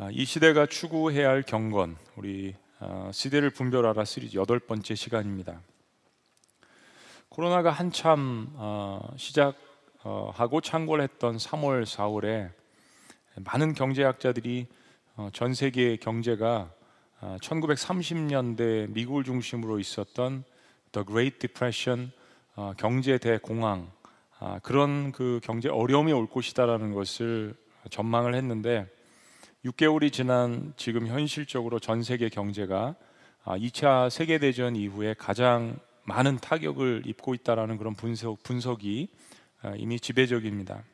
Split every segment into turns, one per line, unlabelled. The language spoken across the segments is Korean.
아, 이 시대가 추구해야 할 경건, 우리 아, 시대를 분별하라 시리즈 여덟 번째 시간입니다. 코로나가 한참 어, 시작하고 창궐했던 3월, 4월에 많은 경제학자들이 어, 전 세계 경제가 1930년대 미국을 중심으로 있었던 The Great Depression 어, 경제 대공황 아, 그런 그 경제 어려움이 올 것이다라는 것을 전망을 했는데 6개월이 지난 지금 현실적으로 전 세계 경제가 2차 아, 세계 대전 이후에 가장 많은 타격을 입고 있다라는 그런 분석 분석이 아, 이미 지배적입니다.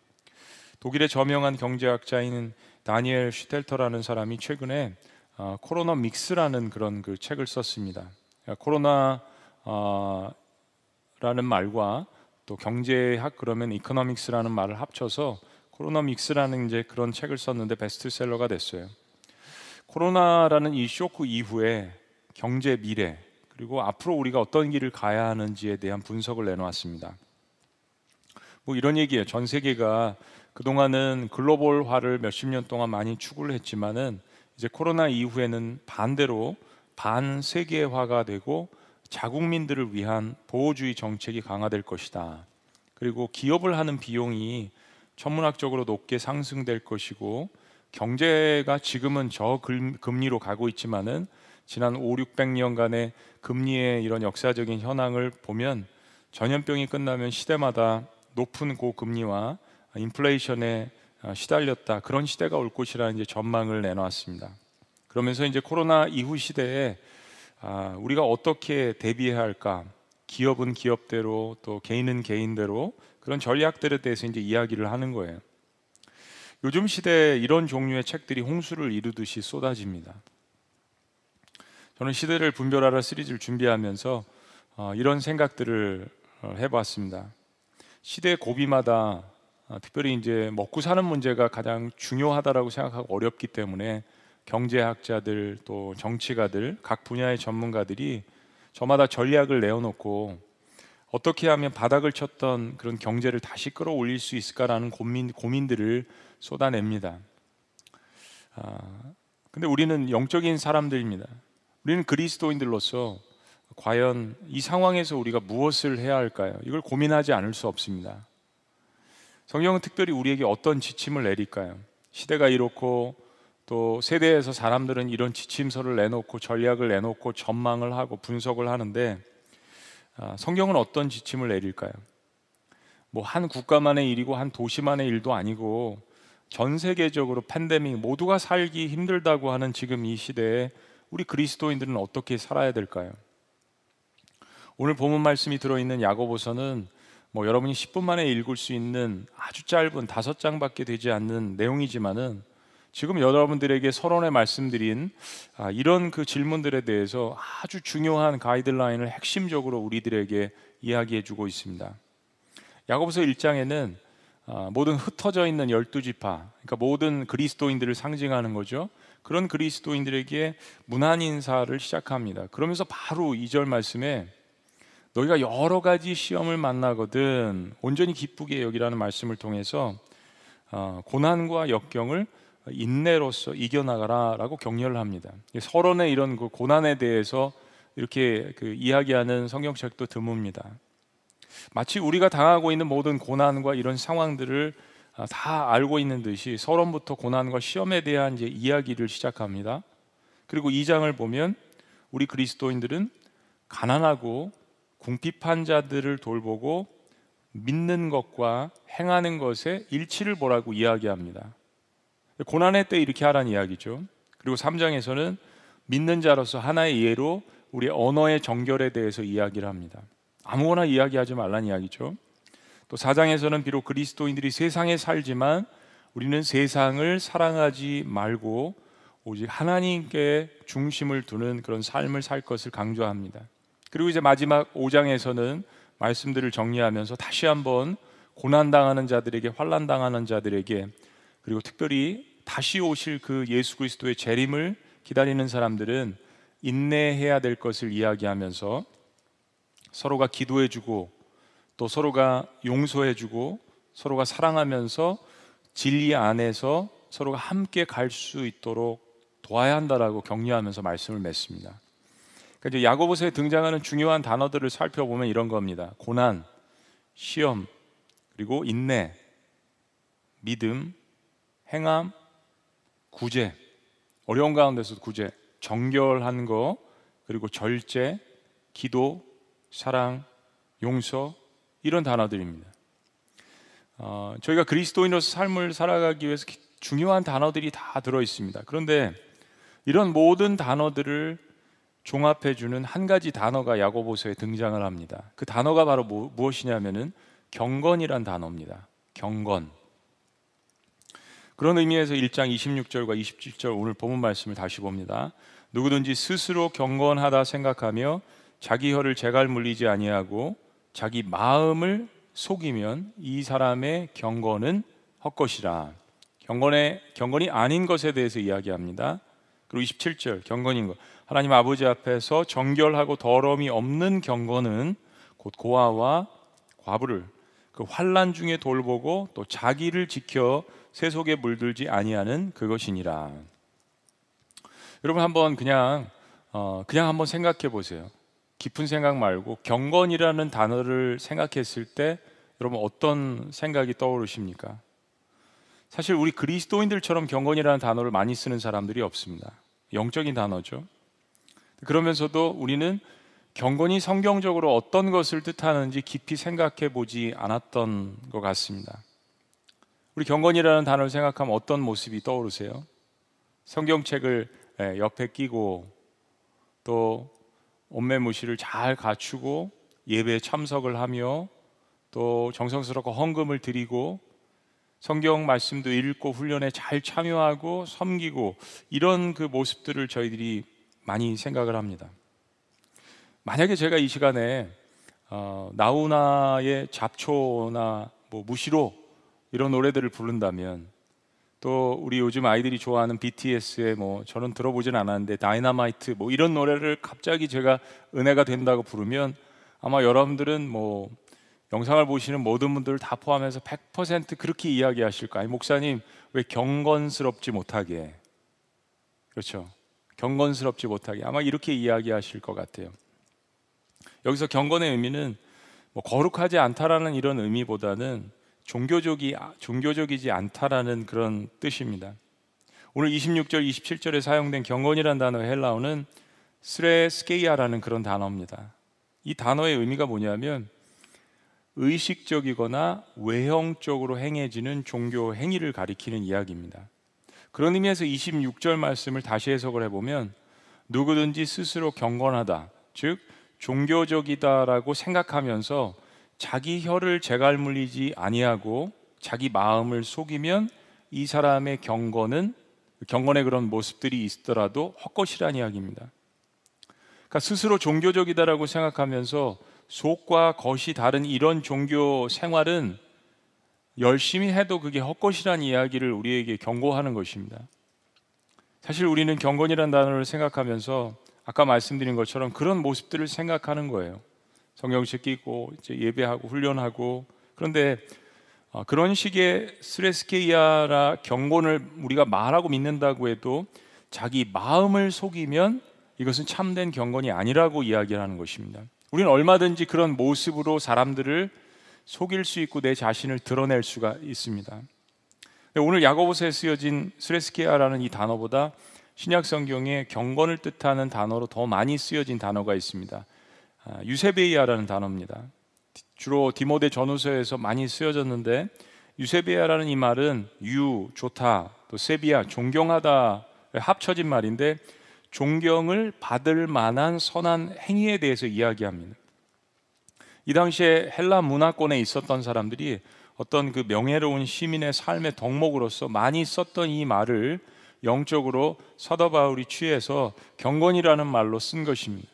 독일의 저명한 경제학자인 다니엘 슈텔터라는 사람이 최근에 어, 코로나 믹스라는 그런 그 책을 썼습니다. 코로나 어, 라는 말과 또 경제학 그러면 이코노믹스라는 말을 합쳐서 코로나믹스라는 이제 그런 책을 썼는데 베스트셀러가 됐어요. 코로나라는 이 쇼크 이후에 경제 미래 그리고 앞으로 우리가 어떤 길을 가야 하는지에 대한 분석을 내놓았습니다. 뭐 이런 얘기예요. 전 세계가 그동안은 글로벌화를 몇십 년 동안 많이 추구를 했지만은 이제 코로나 이후에는 반대로 반세계화가 되고 자국민들을 위한 보호주의 정책이 강화될 것이다. 그리고 기업을 하는 비용이 천문학적으로 높게 상승될 것이고 경제가 지금은 저 금리로 가고 있지만은 지난 5, 600년간의 금리의 이런 역사적인 현황을 보면 전염병이 끝나면 시대마다 높은 고금리와 인플레이션에 시달렸다 그런 시대가 올 것이라는 이제 전망을 내놓았습니다. 그러면서 이제 코로나 이후 시대에 아, 우리가 어떻게 대비해야 할까? 기업은 기업대로 또 개인은 개인대로 그런 전략들에 대해서 이제 이야기를 하는 거예요. 요즘 시대에 이런 종류의 책들이 홍수를 이루듯이 쏟아집니다. 저는 시대를 분별하라 시리즈를 준비하면서 어, 이런 생각들을 어, 해봤습니다. 시대 고비마다 어, 특별히 이제 먹고 사는 문제가 가장 중요하다라고 생각하고 어렵기 때문에 경제학자들 또 정치가들 각 분야의 전문가들이 저마다 전략을 내어놓고 어떻게 하면 바닥을 쳤던 그런 경제를 다시 끌어올릴 수 있을까라는 고민 고민들을 쏟아냅니다. 아, 근데 우리는 영적인 사람들입니다. 우리는 그리스도인들로서 과연 이 상황에서 우리가 무엇을 해야 할까요? 이걸 고민하지 않을 수 없습니다. 성경은 특별히 우리에게 어떤 지침을 내릴까요? 시대가 이렇고 또 세대에서 사람들은 이런 지침서를 내놓고 전략을 내놓고 전망을 하고 분석을 하는데 아, 성경은 어떤 지침을 내릴까요? 뭐 한 국가만의 일이고 한 도시만의 일도 아니고 전 세계적으로 팬데믹 모두가 살기 힘들다고 하는 지금 이 시대에 우리 그리스도인들은 어떻게 살아야 될까요? 오늘 본문 말씀이 들어있는 야고보서는 뭐 여러분이 10분 만에 읽을 수 있는 아주 짧은 다섯 장밖에 되지 않는 내용이지만은 지금 여러분들에게 서론에 말씀드린 아, 이런 그 질문들에 대해서 아주 중요한 가이드라인을 핵심적으로 우리들에게 이야기해 주고 있습니다. 야고보서 1장에는 아, 모든 흩어져 있는 열두 지파, 그러니까 모든 그리스도인들을 상징하는 거죠. 그런 그리스도인들에게 문안 인사를 시작합니다. 그러면서 바로 2절 말씀에 너희가 여러 가지 시험을 만나거든 온전히 기쁘게 여기라는 말씀을 통해서 어, 고난과 역경을 인내로서 이겨나가라라고 격려를 합니다. 서론의 이런 그 고난에 대해서 이렇게 그 이야기하는 성경책도 드뭅니다. 마치 우리가 당하고 있는 모든 고난과 이런 상황들을 아, 다 알고 있는 듯이 서론부터 고난과 시험에 대한 이제 이야기를 시작합니다. 그리고 이 장을 보면 우리 그리스도인들은 가난하고 궁핍한 자들을 돌보고 믿는 것과 행하는 것에 일치를 보라고 이야기합니다. 고난의 때 이렇게 하라는 이야기죠. 그리고 3장에서는 믿는 자로서 하나의 예로 우리 언어의 정결에 대해서 이야기를 합니다. 아무거나 이야기하지 말라는 이야기죠. 또 4장에서는 비록 그리스도인들이 세상에 살지만 우리는 세상을 사랑하지 말고 오직 하나님께 중심을 두는 그런 삶을 살 것을 강조합니다. 그리고 이제 마지막 5장에서는 말씀들을 정리하면서 다시 한번 고난 당하는 자들에게 환난 당하는 자들에게 그리고 특별히 다시 오실 그 예수 그리스도의 재림을 기다리는 사람들은 인내해야 될 것을 이야기하면서 서로가 기도해 주고 또 서로가 용서해 주고 서로가 사랑하면서 진리 안에서 서로가 함께 갈 수 있도록 도와야 한다라고 격려하면서 말씀을 맺습니다. 그러니까 이제 야고보서에 등장하는 중요한 단어들을 살펴보면 이런 겁니다. 고난, 시험, 그리고 인내, 믿음, 행함, 구제, 어려운 가운데서 구제, 정결한 거, 그리고 절제, 기도, 사랑, 용서 이런 단어들입니다. 어, 저희가 그리스도인으로서 삶을 살아가기 위해서 중요한 단어들이 다 들어 있습니다. 그런데 이런 모든 단어들을 종합해 주는 한 가지 단어가 야고보서에 등장을 합니다. 그 단어가 바로 무, 무엇이냐면은 경건이란 단어입니다. 경건. 그런 의미에서 1장 26절과 27절 오늘 본문 말씀을 다시 봅니다. 누구든지 스스로 경건하다 생각하며 자기 혀를 재갈 물리지 아니하고 자기 마음을 속이면 이 사람의 경건은 헛것이라. 경건의 경건이 아닌 것에 대해서 이야기합니다. 그리고 27절 경건인 것. 하나님 아버지 앞에서 정결하고 더러움이 없는 경건은 곧 고아와 과부를 그 환란 중에 돌보고 또 자기를 지켜 세속에 물들지 아니하는 그것이니라. 여러분 한번 그냥 어, 그냥 한번 생각해 보세요. 깊은 생각 말고 경건이라는 단어를 생각했을 때 여러분 어떤 생각이 떠오르십니까? 사실 우리 그리스도인들처럼 경건이라는 단어를 많이 쓰는 사람들이 없습니다. 영적인 단어죠. 그러면서도 우리는 경건이 성경적으로 어떤 것을 뜻하는지 깊이 생각해 보지 않았던 것 같습니다. 우리 경건이라는 단어를 생각하면 어떤 모습이 떠오르세요? 성경책을 예, 옆에 끼고 또 옷매무시를 잘 갖추고 예배에 참석을 하며 또 정성스럽고 헌금을 드리고 성경 말씀도 읽고 훈련에 잘 참여하고 섬기고 이런 그 모습들을 저희들이 많이 생각을 합니다. 만약에 제가 이 시간에 어, 나훈아의 잡초나 뭐 무시로 이런 노래들을 부른다면 또 우리 요즘 아이들이 좋아하는 BTS의 뭐 저는 들어보진 않았는데 다이너마이트 뭐 이런 노래를 갑자기 제가 은혜가 된다고 부르면 아마 여러분들은 뭐 영상을 보시는 모든 분들을 다 포함해서 100% 그렇게 이야기하실 거예요. 목사님 왜 경건스럽지 못하게 그렇죠. 경건스럽지 못하게 아마 이렇게 이야기하실 것 같아요. 여기서 경건의 의미는 뭐 거룩하지 않다라는 이런 의미보다는 종교적이 종교적이지 않다라는 그런 뜻입니다. 오늘 26절, 27절에 사용된 경건이라는 단어의 헬라어는 스레스케이아라는 그런 단어입니다. 이 단어의 의미가 뭐냐면 의식적이거나 외형적으로 행해지는 종교 행위를 가리키는 이야기입니다. 그런 의미에서 26절 말씀을 다시 해석을 해보면 누구든지 스스로 경건하다, 즉 종교적이다라고 생각하면서 자기 혀를 재갈 물리지 아니하고 자기 마음을 속이면 이 사람의 경건은 경건의 그런 모습들이 있더라도 헛것이라는 이야기입니다. 그러니까 스스로 종교적이다라고 생각하면서 속과 겉이 다른 이런 종교 생활은 열심히 해도 그게 헛것이라는 이야기를 우리에게 경고하는 것입니다. 사실 우리는 경건이라는 단어를 생각하면서 아까 말씀드린 것처럼 그런 모습들을 생각하는 거예요. 성경책 끼고 이제 예배하고 훈련하고 그런데 어, 그런 식의 스레스케이아라 경건을 우리가 말하고 믿는다고 해도 자기 마음을 속이면 이것은 참된 경건이 아니라고 이야기하는 것입니다. 우리는 얼마든지 그런 모습으로 사람들을 속일 수 있고 내 자신을 드러낼 수가 있습니다. 오늘 야고보서에 쓰여진 스레스케아라는 이 단어보다 신약 성경에 경건을 뜻하는 단어로 더 많이 쓰여진 단어가 있습니다. 아, 유세베이아라는 단어입니다. 주로 디모데 전후서에서 많이 쓰여졌는데 유세베이아라는 이 말은 유 좋다 또 세비야 존경하다 합쳐진 말인데 존경을 받을 만한 선한 행위에 대해서 이야기합니다. 이 당시에 헬라 문화권에 있었던 사람들이 어떤 그 명예로운 시민의 삶의 덕목으로서 많이 썼던 이 말을 영적으로 사도 바울이 취해서 경건이라는 말로 쓴 것입니다.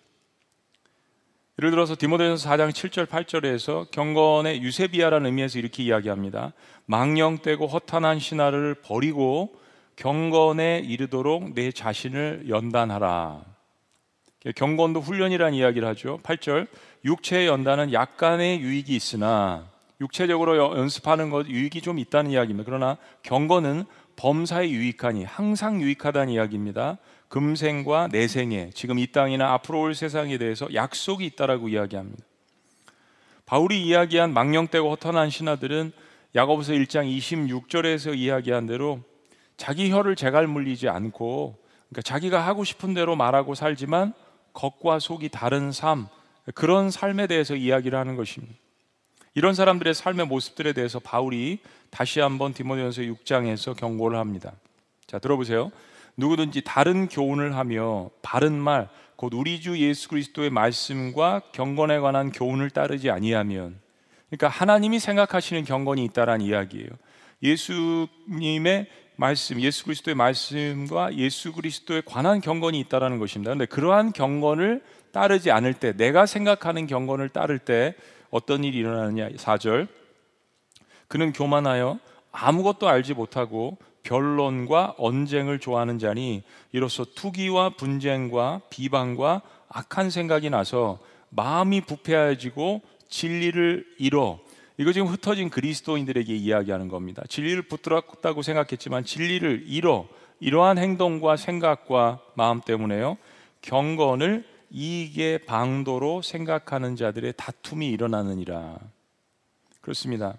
예를 들어서 디모데전서 4장 7절 8절에서 경건의 유세비아라는 의미에서 이렇게 이야기합니다. 망령되고 허탄한 신화를 버리고 경건에 이르도록 내 자신을 연단하라. 경건도 훈련이라는 이야기를 하죠. 8절 육체의 연단은 약간의 유익이 있으나 육체적으로 연습하는 것 유익이 좀 있다는 이야기입니다. 그러나 경건은 범사에 유익하니 항상 유익하다는 이야기입니다. 금생과 내생에 지금 이 땅이나 앞으로 올 세상에 대해서 약속이 있다라고 이야기합니다. 바울이 이야기한 망령되고 허탄한 신하들은 야고보서 1장 26절에서 이야기한 대로 자기 혀를 재갈 물리지 않고 그러니까 자기가 하고 싶은 대로 말하고 살지만 겉과 속이 다른 삶 그런 삶에 대해서 이야기를 하는 것입니다. 이런 사람들의 삶의 모습들에 대해서 바울이 다시 한번 디모데전서 6장에서 경고를 합니다. 자, 들어보세요. 누구든지 다른 교훈을 하며 바른 말, 곧 우리 주 예수 그리스도의 말씀과 경건에 관한 교훈을 따르지 아니하면, 그러니까 하나님이 생각하시는 경건이 있다라는 이야기예요. 예수님의 말씀, 예수 그리스도의 말씀과 예수 그리스도에 관한 경건이 있다라는 것입니다. 근데 그러한 경건을 따르지 않을 때, 내가 생각하는 경건을 따를 때 어떤 일이 일어나느냐? 4절. 그는 교만하여 아무것도 알지 못하고 변론과 언쟁을 좋아하는 자니 이로써 투기와 분쟁과 비방과 악한 생각이 나서 마음이 부패해지고 진리를 잃어 이거 지금 흩어진 그리스도인들에게 이야기하는 겁니다. 진리를 붙들었다고 생각했지만 진리를 잃어 이러한 행동과 생각과 마음 때문에요. 경건을 이익의 방도로 생각하는 자들의 다툼이 일어나느니라. 그렇습니다.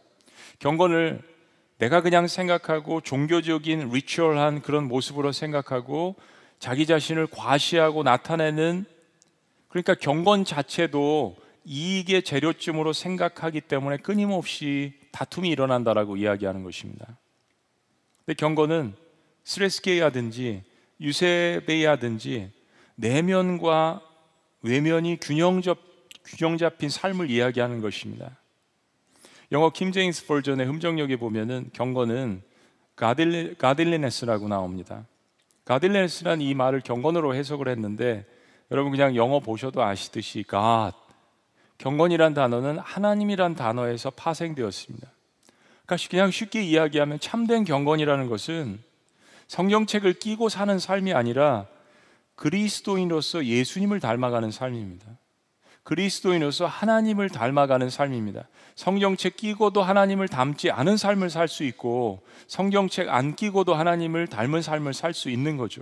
경건을 내가 그냥 생각하고 종교적인 리추얼한 그런 모습으로 생각하고 자기 자신을 과시하고 나타내는 그러니까 경건 자체도 이익의 재료쯤으로 생각하기 때문에 끊임없이 다툼이 일어난다라고 이야기하는 것입니다. 근데 경건은 스레스게이하든지 유세베이하든지 내면과 외면이 균형, 접, 균형 잡힌 삶을 이야기하는 것입니다. 영어 킴제임스 버전의 흠정역에 보면은 경건은 가딜리, 가딜리네스라고 나옵니다. 가딜리네스란 이 말을 경건으로 해석을 했는데 여러분 그냥 영어 보셔도 아시듯이 God 경건이란 단어는 하나님이란 단어에서 파생되었습니다. 그러니까 그냥 쉽게 이야기하면 참된 경건이라는 것은 성경책을 끼고 사는 삶이 아니라 그리스도인으로서 예수님을 닮아가는 삶입니다. 그리스도인으로서 하나님을 닮아가는 삶입니다. 성경책 끼고도 하나님을 닮지 않은 삶을 살 수 있고 성경책 안 끼고도 하나님을 닮은 삶을 살 수 있는 거죠.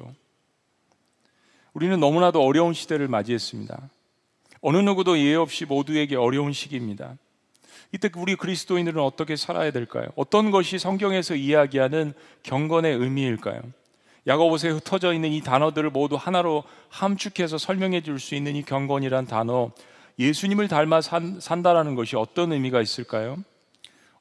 우리는 너무나도 어려운 시대를 맞이했습니다. 어느 누구도 예외 없이 모두에게 어려운 시기입니다. 이때 우리 그리스도인들은 어떻게 살아야 될까요? 어떤 것이 성경에서 이야기하는 경건의 의미일까요? 야고보서에 흩어져 있는 이 단어들을 모두 하나로 함축해서 설명해 줄 수 있는 이 경건이란 단어 예수님을 닮아 산, 산다라는 것이 어떤 의미가 있을까요?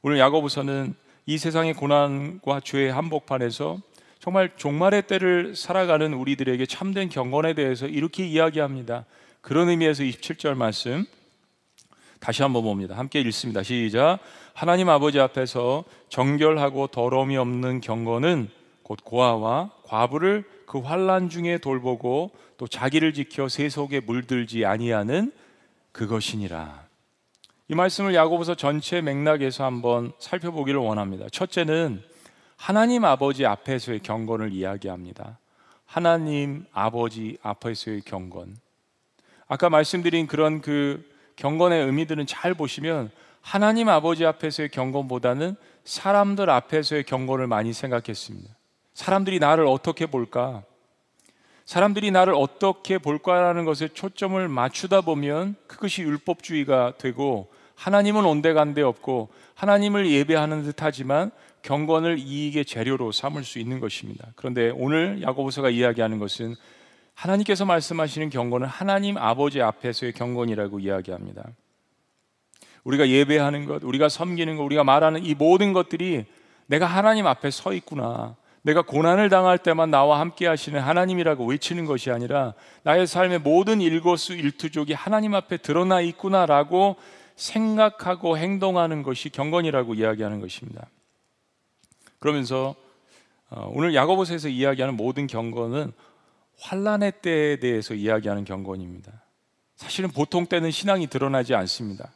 오늘 야고보서는 이 세상의 고난과 죄의 한복판에서 정말 종말의 때를 살아가는 우리들에게 참된 경건에 대해서 이렇게 이야기합니다. 그런 의미에서 27절 말씀 다시 한번 봅니다. 함께 읽습니다. 시작. 하나님 아버지 앞에서 정결하고 더러움이 없는 경건은 곧 고아와 과부를 그 환란 중에 돌보고 또 자기를 지켜 세속에 물들지 아니하는 그것이니라. 이 말씀을 야고보서 전체 맥락에서 한번 살펴보기를 원합니다. 첫째는 하나님 아버지 앞에서의 경건을 이야기합니다. 하나님 아버지 앞에서의 경건. 아까 말씀드린 그런 그 경건의 의미들은 잘 보시면 하나님 아버지 앞에서의 경건보다는 사람들 앞에서의 경건을 많이 생각했습니다. 사람들이 나를 어떻게 볼까? 사람들이 나를 어떻게 볼까라는 것에 초점을 맞추다 보면 그것이 율법주의가 되고 하나님은 온데간데 없고 하나님을 예배하는 듯하지만 경건을 이익의 재료로 삼을 수 있는 것입니다. 그런데 오늘 야고보서가 이야기하는 것은 하나님께서 말씀하시는 경건은 하나님 아버지 앞에서의 경건이라고 이야기합니다. 우리가 예배하는 것, 우리가 섬기는 것, 우리가 말하는 이 모든 것들이 내가 하나님 앞에 서 있구나. 내가 고난을 당할 때만 나와 함께 하시는 하나님이라고 외치는 것이 아니라 나의 삶의 모든 일거수 일투족이 하나님 앞에 드러나 있구나라고 생각하고 행동하는 것이 경건이라고 이야기하는 것입니다. 그러면서 어, 오늘 야고보서에서 이야기하는 모든 경건은 환란의 때에 대해서 이야기하는 경건입니다. 사실은 보통 때는 신앙이 드러나지 않습니다.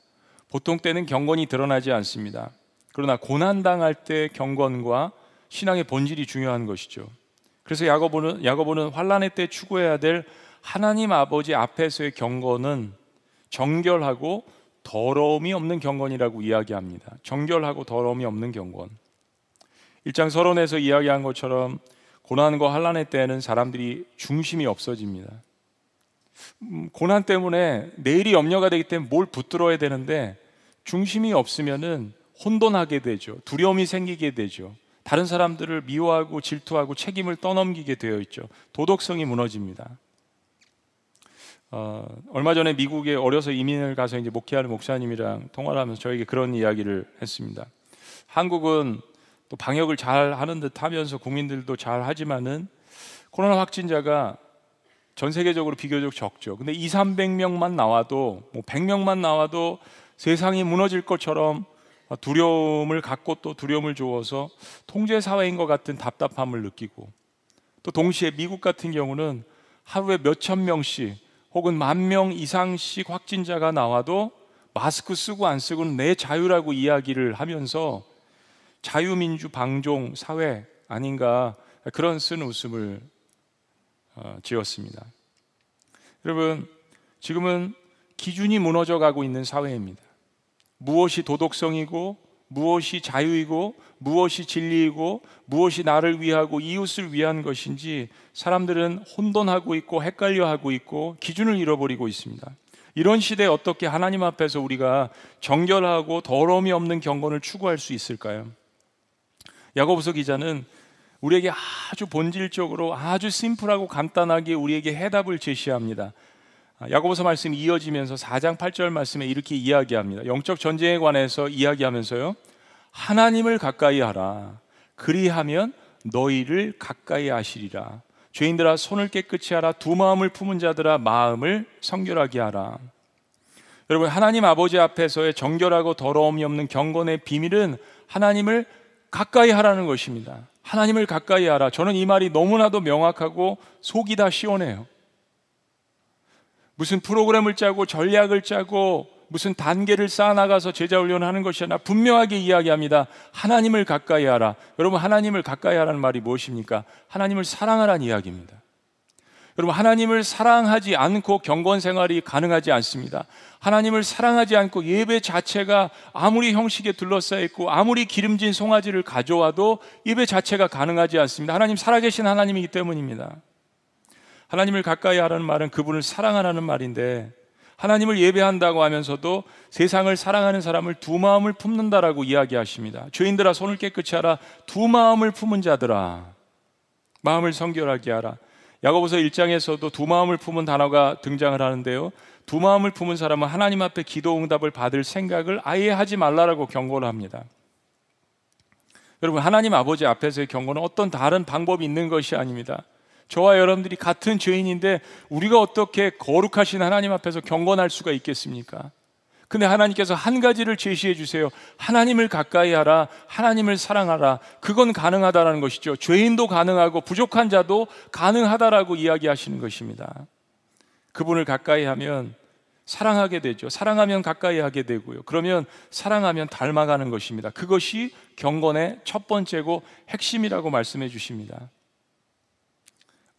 보통 때는 경건이 드러나지 않습니다. 그러나 고난 당할 때 경건과 신앙의 본질이 중요한 것이죠. 그래서 야고보는 야고보는 환란의 때 추구해야 될 하나님 아버지 앞에서의 경건은 정결하고 더러움이 없는 경건이라고 이야기합니다. 정결하고 더러움이 없는 경건. 일장 서론에서 이야기한 것처럼 고난과 환란의 때에는 사람들이 중심이 없어집니다. 음, 고난 때문에 내일이 염려가 되기 때문에 뭘 붙들어야 되는데 중심이 없으면은 혼돈하게 되죠. 두려움이 생기게 되죠. 다른 사람들을 미워하고 질투하고 책임을 떠넘기게 되어 있죠. 도덕성이 무너집니다. 어, 얼마 전에 미국에 어려서 이민을 가서 이제 목회하는 목사님이랑 통화를 하면서 저에게 그런 이야기를 했습니다. 한국은 또 방역을 잘 하는 듯 하면서 국민들도 잘 하지만은 코로나 확진자가 전 세계적으로 비교적 적죠. 근데 2, 300명만 나와도 뭐 100명만 나와도 세상이 무너질 것처럼 두려움을 갖고 또 두려움을 주어서 통제 사회인 것 같은 답답함을 느끼고 또 동시에 미국 같은 경우는 하루에 몇천 명씩 혹은 만 명 이상씩 확진자가 나와도 마스크 쓰고 안 쓰고는 내 자유라고 이야기를 하면서 자유민주 방종 사회 아닌가 그런 쓴 웃음을 어, 지었습니다. 여러분, 지금은 기준이 무너져 가고 있는 사회입니다. 무엇이 도덕성이고 무엇이 자유이고 무엇이 진리이고 무엇이 나를 위하고 이웃을 위한 것인지 사람들은 혼돈하고 있고 헷갈려 하고 있고 기준을 잃어버리고 있습니다. 이런 시대에 어떻게 하나님 앞에서 우리가 정결하고 더러움이 없는 경건을 추구할 수 있을까요? 야고보서 기자는 우리에게 아주 본질적으로 아주 심플하고 간단하게 우리에게 해답을 제시합니다. 아, 야고보서 말씀이 이어지면서 4장 8절 말씀에 이렇게 이야기합니다. 영적 전쟁에 관해서 이야기하면서요. 하나님을 가까이 하라. 그리하면 너희를 가까이 하시리라. 죄인들아 손을 깨끗이 하라. 두 마음을 품은 자들아 마음을 성결하게 하라. 여러분 하나님 아버지 앞에서의 정결하고 더러움이 없는 경건의 비밀은 하나님을 가까이 하라는 것입니다. 하나님을 가까이 하라. 저는 이 말이 너무나도 명확하고 속이 다 시원해요. 무슨 프로그램을 짜고 전략을 짜고 무슨 단계를 쌓아나가서 제자 훈련하는 것이 아니라 분명하게 이야기합니다. 하나님을 가까이 하라. 여러분, 하나님을 가까이 하라는 말이 무엇입니까? 하나님을 사랑하라는 이야기입니다. 여러분, 하나님을 사랑하지 않고 경건 생활이 가능하지 않습니다. 하나님을 사랑하지 않고 예배 자체가 아무리 형식에 둘러싸여 있고 아무리 기름진 송아지를 가져와도 예배 자체가 가능하지 않습니다. 하나님 살아계신 하나님이기 때문입니다. 하나님을 가까이 하라는 말은 그분을 사랑하라는 말인데 하나님을 예배한다고 하면서도 세상을 사랑하는 사람을 두 마음을 품는다라고 이야기하십니다. 죄인들아 손을 깨끗이 하라. 두 마음을 품은 자들아. 마음을 성결하게 하라. 야고보서 1장에서도 두 마음을 품은 단어가 등장을 하는데요. 두 마음을 품은 사람은 하나님 앞에 기도 응답을 받을 생각을 아예 하지 말라라고 경고를 합니다. 여러분 하나님 아버지 앞에서의 경고는 어떤 다른 방법이 있는 것이 아닙니다. 저와 여러분들이 같은 죄인인데 우리가 어떻게 거룩하신 하나님 앞에서 경건할 수가 있겠습니까? 근데 하나님께서 한 가지를 제시해 주세요. 하나님을 가까이 하라. 하나님을 사랑하라. 그건 가능하다라는 것이죠. 죄인도 가능하고 부족한 자도 가능하다라고 이야기하시는 것입니다. 그분을 가까이 하면 사랑하게 되죠. 사랑하면 가까이 하게 되고요. 그러면 사랑하면 닮아가는 것입니다. 그것이 경건의 첫 번째고 핵심이라고 말씀해 주십니다.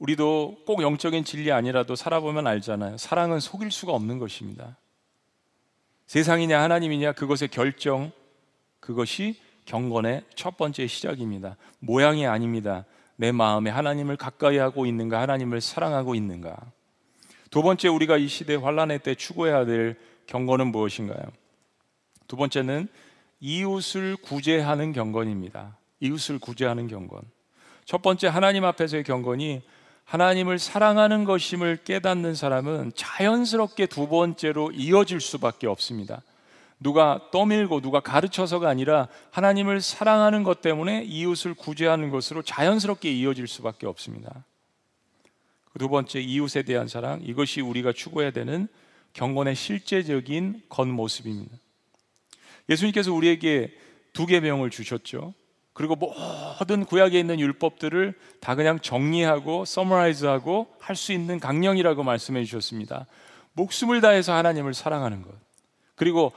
우리도 꼭 영적인 진리 아니라도 살아보면 알잖아요. 사랑은 속일 수가 없는 것입니다. 세상이냐 하나님이냐 그것의 결정 그것이 경건의 첫 번째 시작입니다. 모양이 아닙니다. 내 마음에 하나님을 가까이 하고 있는가 하나님을 사랑하고 있는가. 두 번째 우리가 이 시대 환란의 때 추구해야 될 경건은 무엇인가요? 두 번째는 이웃을 구제하는 경건입니다. 이웃을 구제하는 경건. 첫 번째 하나님 앞에서의 경건이 하나님을 사랑하는 것임을 깨닫는 사람은 자연스럽게 두 번째로 이어질 수밖에 없습니다. 누가 떠밀고 누가 가르쳐서가 아니라 하나님을 사랑하는 것 때문에 이웃을 구제하는 것으로 자연스럽게 이어질 수밖에 없습니다. 두 번째 이웃에 대한 사랑 이것이 우리가 추구해야 되는 경건의 실제적인 겉모습입니다. 예수님께서 우리에게 두 계명을 주셨죠. 그리고 모든 구약에 있는 율법들을 다 그냥 정리하고 서머라이즈하고 할 수 있는 강령이라고 말씀해 주셨습니다. 목숨을 다해서 하나님을 사랑하는 것. 그리고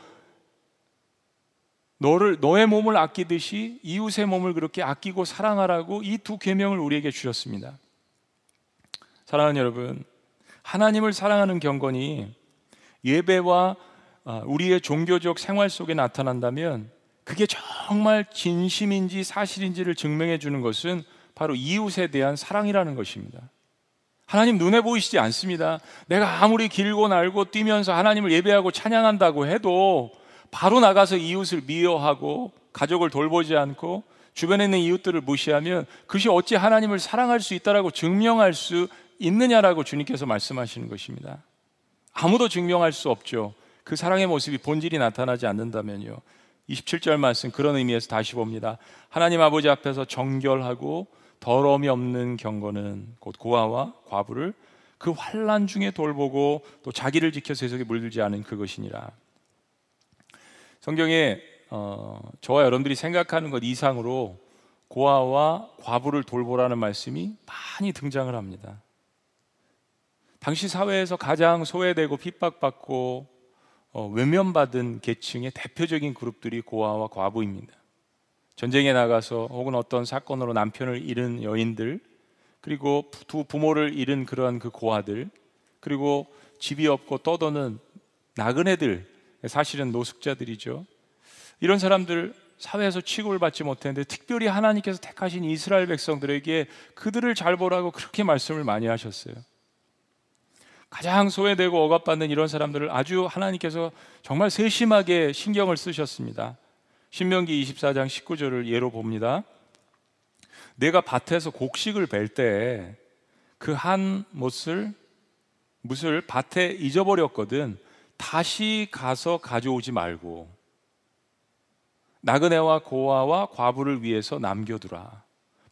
너를 너의 몸을 아끼듯이 이웃의 몸을 그렇게 아끼고 사랑하라고 이 두 계명을 우리에게 주셨습니다. 사랑하는 여러분, 하나님을 사랑하는 경건이 예배와 아, 우리의 종교적 생활 속에 나타난다면 그게 저 정말 진심인지 사실인지를 증명해 주는 것은 바로 이웃에 대한 사랑이라는 것입니다. 하나님 눈에 보이시지 않습니다. 내가 아무리 길고 날고 뛰면서 하나님을 예배하고 찬양한다고 해도 바로 나가서 이웃을 미워하고 가족을 돌보지 않고 주변에 있는 이웃들을 무시하면 그것이 어찌 하나님을 사랑할 수 있다라고 증명할 수 있느냐라고 주님께서 말씀하시는 것입니다. 아무도 증명할 수 없죠. 그 사랑의 모습이 본질이 나타나지 않는다면요. 27절 말씀 그런 의미에서 다시 봅니다. 하나님 아버지 앞에서 정결하고 더러움이 없는 경건은 곧 고아와 과부를 그 환란 중에 돌보고 또 자기를 지켜 세속에 물들지 않은 그것이니라. 성경에 어, 저와 여러분들이 생각하는 것 이상으로 고아와 과부를 돌보라는 말씀이 많이 등장을 합니다. 당시 사회에서 가장 소외되고 핍박받고 어, 외면받은 계층의 대표적인 그룹들이 고아와 과부입니다. 전쟁에 나가서 혹은 어떤 사건으로 남편을 잃은 여인들, 그리고 두 부모를 잃은 그러한 그 고아들, 그리고 집이 없고 떠도는 나그네들, 사실은 노숙자들이죠. 이런 사람들 사회에서 취급을 받지 못했는데 특별히 하나님께서 택하신 이스라엘 백성들에게 그들을 잘 보라고 그렇게 말씀을 많이 하셨어요. 가장 소외되고 억압받는 이런 사람들을 아주 하나님께서 정말 세심하게 신경을 쓰셨습니다. 신명기 24장 19절을 예로 봅니다. 내가 밭에서 곡식을 벨 때 그 한 못을 못을 밭에 잊어버렸거든 다시 가서 가져오지 말고 나그네와 고아와 과부를 위해서 남겨두라.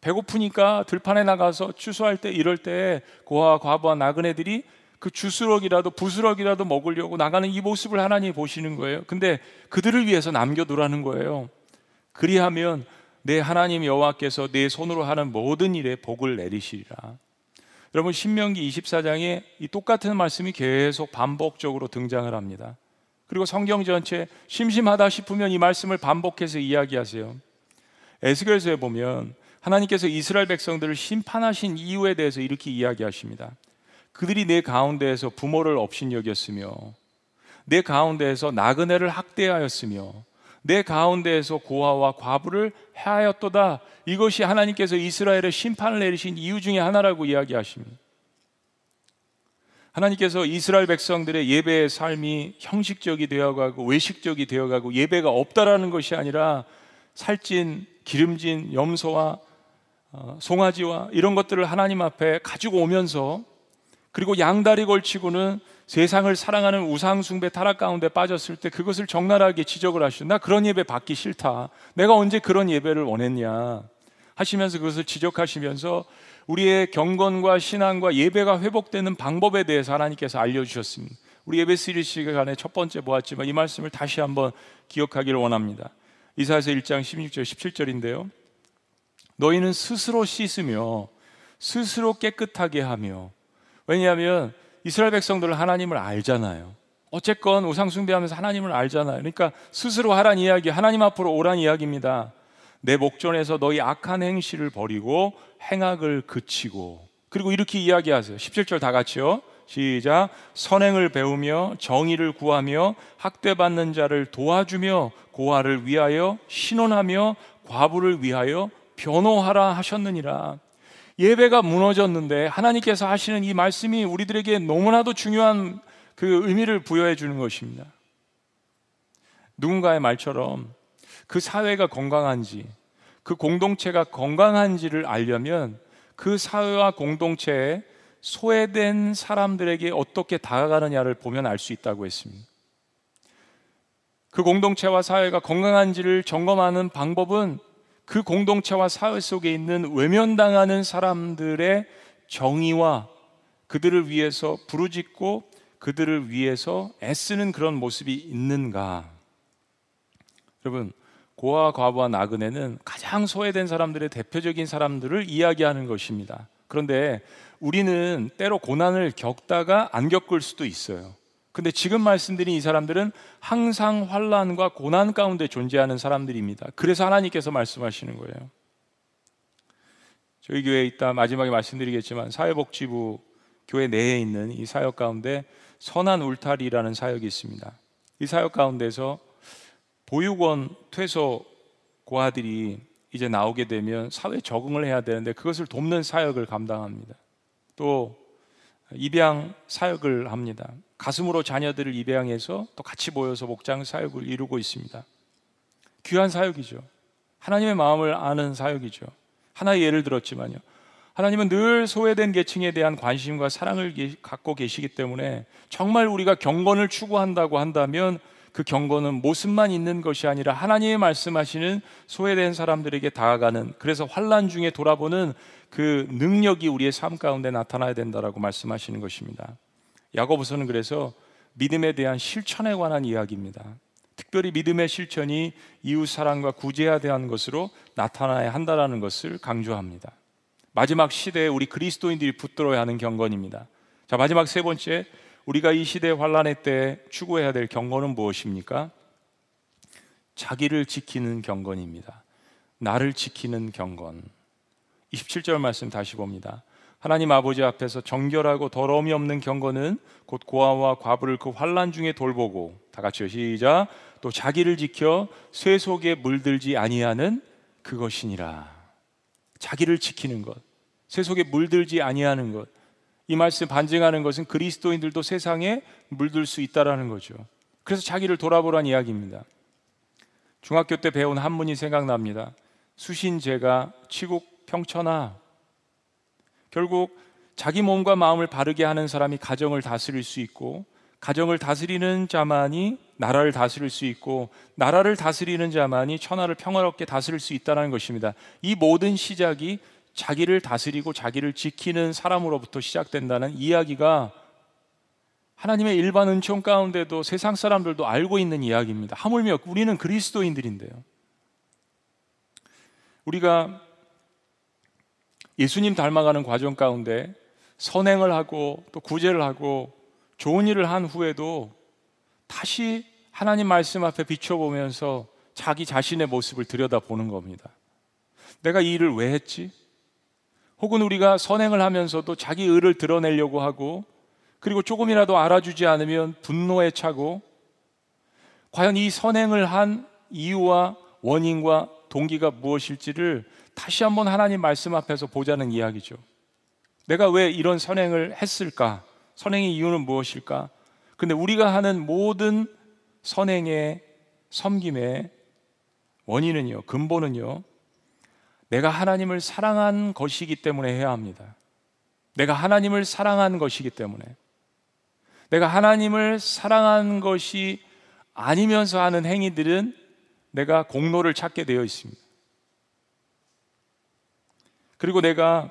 배고프니까 들판에 나가서 추수할 때 이럴 때 고아와 과부와 나그네들이 그 주스럭이라도 부스럭이라도 먹으려고 나가는 이 모습을 하나님이 보시는 거예요. 근데 그들을 위해서 남겨두라는 거예요. 그리하면 내 하나님 여호와께서 내 손으로 하는 모든 일에 복을 내리시리라. 여러분 신명기 24장에 이 똑같은 말씀이 계속 반복적으로 등장을 합니다. 그리고 성경 전체 심심하다 싶으면 이 말씀을 반복해서 이야기하세요. 에스겔서에 보면 하나님께서 이스라엘 백성들을 심판하신 이유에 대해서 이렇게 이야기하십니다. 그들이 내 가운데에서 부모를 업신여겼으며 내 가운데에서 나그네를 학대하였으며 내 가운데에서 고아와 과부를 해하였도다. 이것이 하나님께서 이스라엘의 심판을 내리신 이유 중에 하나라고 이야기하십니다. 하나님께서 이스라엘 백성들의 예배의 삶이 형식적이 되어가고 외식적이 되어가고 예배가 없다라는 것이 아니라 살찐 기름진 염소와 어, 송아지와 이런 것들을 하나님 앞에 가지고 오면서 그리고 양다리 걸치고는 세상을 사랑하는 우상숭배 타락 가운데 빠졌을 때 그것을 적나라하게 지적을 하시죠. 나 그런 예배 받기 싫다. 내가 언제 그런 예배를 원했냐. 하시면서 그것을 지적하시면서 우리의 경건과 신앙과 예배가 회복되는 방법에 대해서 하나님께서 알려주셨습니다. 우리 예배 시리 시간에 첫 번째 보았지만 이 말씀을 다시 한번 기억하기를 원합니다. 이사에서 1장 16절 17절인데요. 너희는 스스로 씻으며 스스로 깨끗하게 하며 왜냐하면 이스라엘 백성들은 하나님을 알잖아요. 어쨌건 우상숭배하면서 하나님을 알잖아요. 그러니까 스스로 하란 이야기, 하나님 앞으로 오란 이야기입니다. 내 목전에서 너희 악한 행실을 버리고 행악을 그치고 그리고 이렇게 이야기하세요. 17절 다 같이요. 시작. 선행을 배우며 정의를 구하며 학대받는 자를 도와주며 고아를 위하여 신원하며 과부를 위하여 변호하라 하셨느니라. 예배가 무너졌는데 하나님께서 하시는 이 말씀이 우리들에게 너무나도 중요한 그 의미를 부여해 주는 것입니다. 누군가의 말처럼 그 사회가 건강한지, 그 공동체가 건강한지를 알려면 그 사회와 공동체에 소외된 사람들에게 어떻게 다가가느냐를 보면 알 수 있다고 했습니다. 그 공동체와 사회가 건강한지를 점검하는 방법은 그 공동체와 사회 속에 있는 외면당하는 사람들의 정의와 그들을 위해서 부르짖고 그들을 위해서 애쓰는 그런 모습이 있는가? 여러분, 고아, 과부와 나그네는 가장 소외된 사람들의 대표적인 사람들을 이야기하는 것입니다. 그런데 우리는 때로 고난을 겪다가 안 겪을 수도 있어요. 근데 지금 말씀드린 이 사람들은 항상 환란과 고난 가운데 존재하는 사람들입니다. 그래서 하나님께서 말씀하시는 거예요. 저희 교회에 있다 마지막에 말씀드리겠지만 사회복지부 교회 내에 있는 이 사역 가운데 선한 울타리라는 사역이 있습니다. 이 사역 가운데서 보육원 퇴소 고아들이 이제 나오게 되면 사회에 적응을 해야 되는데 그것을 돕는 사역을 감당합니다. 또 입양 사역을 합니다. 가슴으로 자녀들을 입양해서 또 같이 모여서 목장 사역을 이루고 있습니다. 귀한 사역이죠. 하나님의 마음을 아는 사역이죠. 하나의 예를 들었지만요. 하나님은 늘 소외된 계층에 대한 관심과 사랑을 갖고 계시기 때문에 정말 우리가 경건을 추구한다고 한다면 그 경건은 모습만 있는 것이 아니라 하나님의 말씀하시는 소외된 사람들에게 다가가는 그래서 환란 중에 돌아보는 그 능력이 우리의 삶 가운데 나타나야 된다라고 말씀하시는 것입니다. 야고보서는 그래서 믿음에 대한 실천에 관한 이야기입니다. 특별히 믿음의 실천이 이웃 사랑과 구제에 대한 것으로 나타나야 한다라는 것을 강조합니다. 마지막 시대에 우리 그리스도인들이 붙들어야 하는 경건입니다. 자, 마지막 세 번째 우리가 이 시대 환란의 때 추구해야 될 경건은 무엇입니까? 자기를 지키는 경건입니다. 나를 지키는 경건. 27절 말씀 다시 봅니다. 하나님 아버지 앞에서 정결하고 더러움이 없는 경건은 곧 고아와 과부를 그 환란 중에 돌보고 다 같이요 시작 또 자기를 지켜 쇠 속에 물들지 아니하는 그것이니라. 자기를 지키는 것, 쇠 속에 물들지 아니하는 것. 이 말씀 반증하는 것은 그리스도인들도 세상에 물들 수 있다라는 거죠. 그래서 자기를 돌아보란 이야기입니다. 중학교 때 배운 한문이 생각납니다. 수신제가 치국 평천하. 결국 자기 몸과 마음을 바르게 하는 사람이 가정을 다스릴 수 있고 가정을 다스리는 자만이 나라를 다스릴 수 있고 나라를 다스리는 자만이 천하를 평화롭게 다스릴 수 있다는 것입니다. 이 모든 시작이 자기를 다스리고 자기를 지키는 사람으로부터 시작된다는 이야기가 하나님의 일반 은총 가운데도 세상 사람들도 알고 있는 이야기입니다. 하물며 우리는 그리스도인들인데요. 우리가 예수님 닮아가는 과정 가운데 선행을 하고 또 구제를 하고 좋은 일을 한 후에도 다시 하나님 말씀 앞에 비춰보면서 자기 자신의 모습을 들여다보는 겁니다. 내가 이 일을 왜 했지? 혹은 우리가 선행을 하면서도 자기 의를 드러내려고 하고 그리고 조금이라도 알아주지 않으면 분노에 차고 과연 이 선행을 한 이유와 원인과 동기가 무엇일지를 다시 한번 하나님 말씀 앞에서 보자는 이야기죠. 내가 왜 이런 선행을 했을까? 선행의 이유는 무엇일까? 근데 우리가 하는 모든 선행의 섬김의 원인은요, 근본은요, 내가 하나님을 사랑한 것이기 때문에 해야 합니다. 내가 하나님을 사랑한 것이기 때문에. 내가 하나님을 사랑한 것이 아니면서 하는 행위들은 내가 공로를 찾게 되어 있습니다. 그리고 내가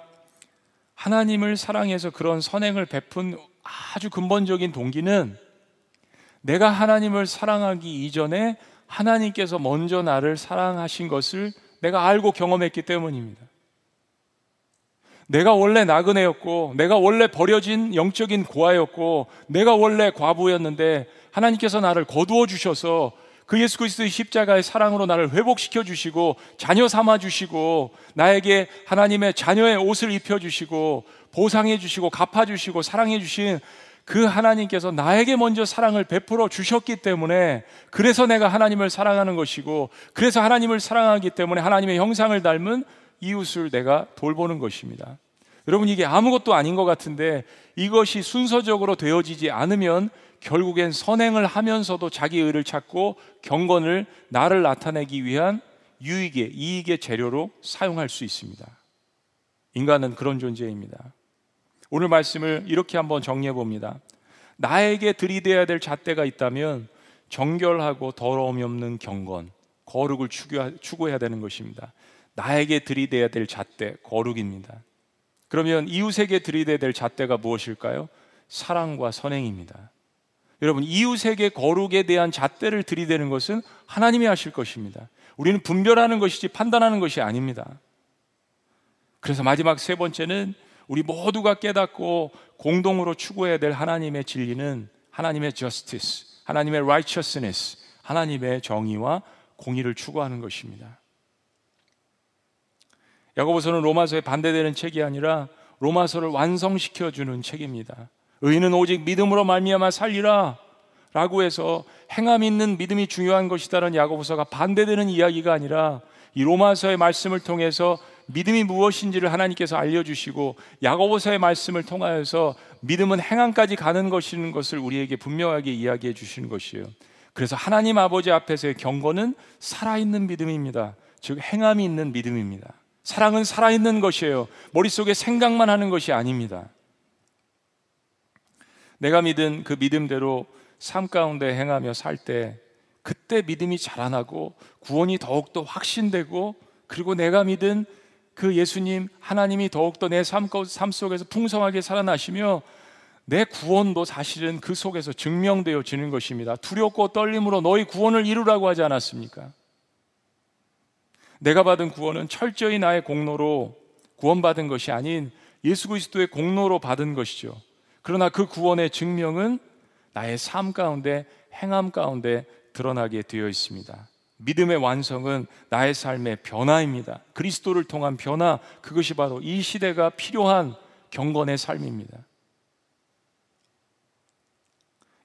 하나님을 사랑해서 그런 선행을 베푼 아주 근본적인 동기는 내가 하나님을 사랑하기 이전에 하나님께서 먼저 나를 사랑하신 것을 내가 알고 경험했기 때문입니다. 내가 원래 나그네였고, 내가 원래 버려진 영적인 고아였고, 내가 원래 과부였는데, 하나님께서 나를 거두어 주셔서 그 예수 그리스도의 십자가의 사랑으로 나를 회복시켜 주시고, 자녀 삼아 주시고, 나에게 하나님의 자녀의 옷을 입혀 주시고, 보상해 주시고, 갚아 주시고, 사랑해 주신 그 하나님께서 나에게 먼저 사랑을 베풀어 주셨기 때문에 그래서 내가 하나님을 사랑하는 것이고 그래서 하나님을 사랑하기 때문에 하나님의 형상을 닮은 이웃을 내가 돌보는 것입니다. 여러분 이게 아무것도 아닌 것 같은데 이것이 순서적으로 되어지지 않으면 결국엔 선행을 하면서도 자기 의를 찾고 경건을 나를 나타내기 위한 유익의 이익의 재료로 사용할 수 있습니다. 인간은 그런 존재입니다. 오늘 말씀을 이렇게 한번 정리해 봅니다. 나에게 들이대야 될 잣대가 있다면 정결하고 더러움이 없는 경건, 거룩을 추구해야 되는 것입니다. 나에게 들이대야 될 잣대, 거룩입니다. 그러면 이웃에게 들이대야 될 잣대가 무엇일까요? 사랑과 선행입니다. 여러분, 이웃에게 거룩에 대한 잣대를 들이대는 것은 하나님이 하실 것입니다. 우리는 분별하는 것이지 판단하는 것이 아닙니다. 그래서 마지막 세 번째는 우리 모두가 깨닫고 공동으로 추구해야 될 하나님의 진리는 하나님의 justice, 하나님의 righteousness, 하나님의 정의와 공의를 추구하는 것입니다. 야고보서는 로마서에 반대되는 책이 아니라 로마서를 완성시켜 주는 책입니다. 의인은 오직 믿음으로 말미암아 살리라 라고 해서 행함 있는 믿음이 중요한 것이다라는 야고보서가 반대되는 이야기가 아니라 이 로마서의 말씀을 통해서 믿음이 무엇인지를 하나님께서 알려주시고 야고보서의 말씀을 통하여서 믿음은 행함까지 가는 것인 것을 우리에게 분명하게 이야기해 주시는 것이에요. 그래서 하나님 아버지 앞에서의 경건은 살아있는 믿음입니다. 즉 행함이 있는 믿음입니다. 사랑은 살아있는 것이에요. 머릿속에 생각만 하는 것이 아닙니다. 내가 믿은 그 믿음대로 삶 가운데 행하며 살 때 그때 믿음이 자라나고 구원이 더욱더 확신되고 그리고 내가 믿은 그 예수님 하나님이 더욱더 내 삶 속에서 풍성하게 살아나시며 내 구원도 사실은 그 속에서 증명되어지는 것입니다. 두렵고 떨림으로 너희 구원을 이루라고 하지 않았습니까? 내가 받은 구원은 철저히 나의 공로로 구원받은 것이 아닌 예수 그리스도의 공로로 받은 것이죠. 그러나 그 구원의 증명은 나의 삶 가운데 행함 가운데 드러나게 되어 있습니다. 믿음의 완성은 나의 삶의 변화입니다. 그리스도를 통한 변화, 그것이 바로 이 시대가 필요한 경건의 삶입니다.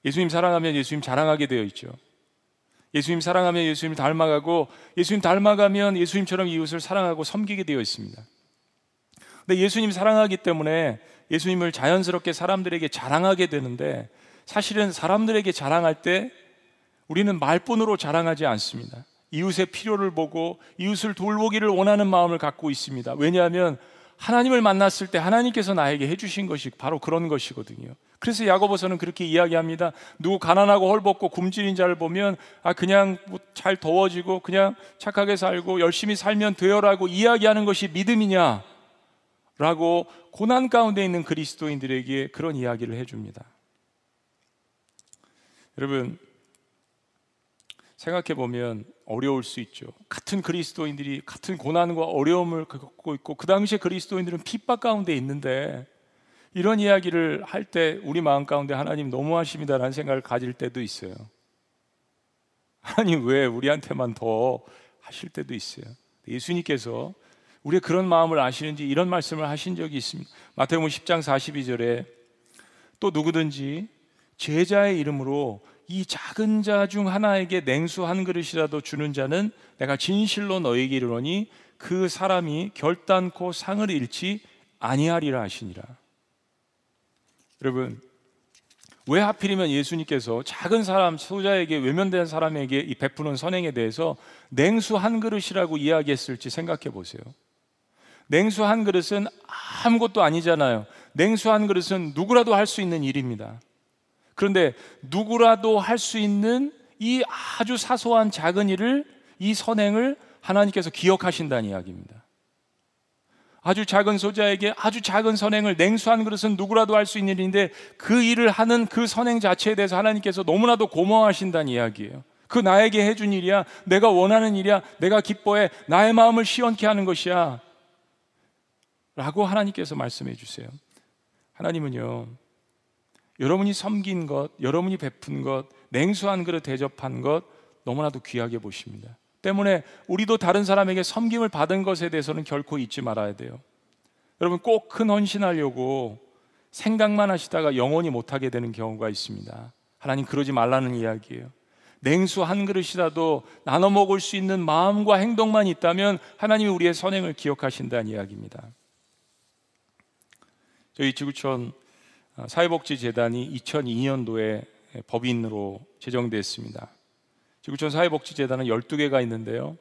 예수님 사랑하면 예수님 자랑하게 되어 있죠. 예수님 사랑하면 예수님 닮아가고 예수님 닮아가면 예수님처럼 이웃을 사랑하고 섬기게 되어 있습니다. 근데 예수님 사랑하기 때문에 예수님을 자연스럽게 사람들에게 자랑하게 되는데 사실은 사람들에게 자랑할 때 우리는 말뿐으로 자랑하지 않습니다. 이웃의 필요를 보고 이웃을 돌보기를 원하는 마음을 갖고 있습니다. 왜냐하면 하나님을 만났을 때 하나님께서 나에게 해주신 것이 바로 그런 것이거든요. 그래서 야고보서는 그렇게 이야기합니다. 누구 가난하고 헐벗고 굶주린 자를 보면 아 그냥 뭐 잘 더워지고 그냥 착하게 살고 열심히 살면 되어라고 이야기하는 것이 믿음이냐? 라고 고난 가운데 있는 그리스도인들에게 그런 이야기를 해줍니다. 여러분 생각해 보면 어려울 수 있죠. 같은 그리스도인들이 같은 고난과 어려움을 겪고 있고 그 당시에 그리스도인들은 핍박 가운데 있는데 이런 이야기를 할 때 우리 마음 가운데 하나님 너무하십니다라는 생각을 가질 때도 있어요. 하나님 왜 우리한테만 더 하실 때도 있어요. 예수님께서 우리의 그런 마음을 아시는지 이런 말씀을 하신 적이 있습니다. 마태복음 10장 42절에 또 누구든지 제자의 이름으로 이 작은 자 중 하나에게 냉수 한 그릇이라도 주는 자는 내가 진실로 너에게 이르노니 그 사람이 결단코 상을 잃지 아니하리라 하시니라. 여러분 왜 하필이면 예수님께서 작은 사람 소자에게 외면된 사람에게 이 베푸는 선행에 대해서 냉수 한 그릇이라고 이야기했을지 생각해 보세요. 냉수 한 그릇은 아무것도 아니잖아요. 냉수 한 그릇은 누구라도 할 수 있는 일입니다. 그런데 누구라도 할 수 있는 이 아주 사소한 작은 일을 이 선행을 하나님께서 기억하신다는 이야기입니다. 아주 작은 소자에게 아주 작은 선행을 냉수 한 그릇은 누구라도 할 수 있는 일인데 그 일을 하는 그 선행 자체에 대해서 하나님께서 너무나도 고마워하신다는 이야기예요. 그 나에게 해준 일이야. 내가 원하는 일이야. 내가 기뻐해. 나의 마음을 시원케 하는 것이야. 라고 하나님께서 말씀해 주세요. 하나님은요, 여러분이 섬긴 것, 여러분이 베푼 것, 냉수한 그릇 대접한 것 너무나도 귀하게 보십니다. 때문에 우리도 다른 사람에게 섬김을 받은 것에 대해서는 결코 잊지 말아야 돼요. 여러분 꼭 큰 헌신하려고 생각만 하시다가 영원히 못하게 되는 경우가 있습니다. 하나님 그러지 말라는 이야기예요. 냉수 한 그릇이라도 나눠 먹을 수 있는 마음과 행동만 있다면 하나님이 우리의 선행을 기억하신다는 이야기입니다. 저희 지구촌 사회복지재단이 2002년도에 법인으로 제정됐습니다. 지구촌 사회복지재단은 12개가 있는데요.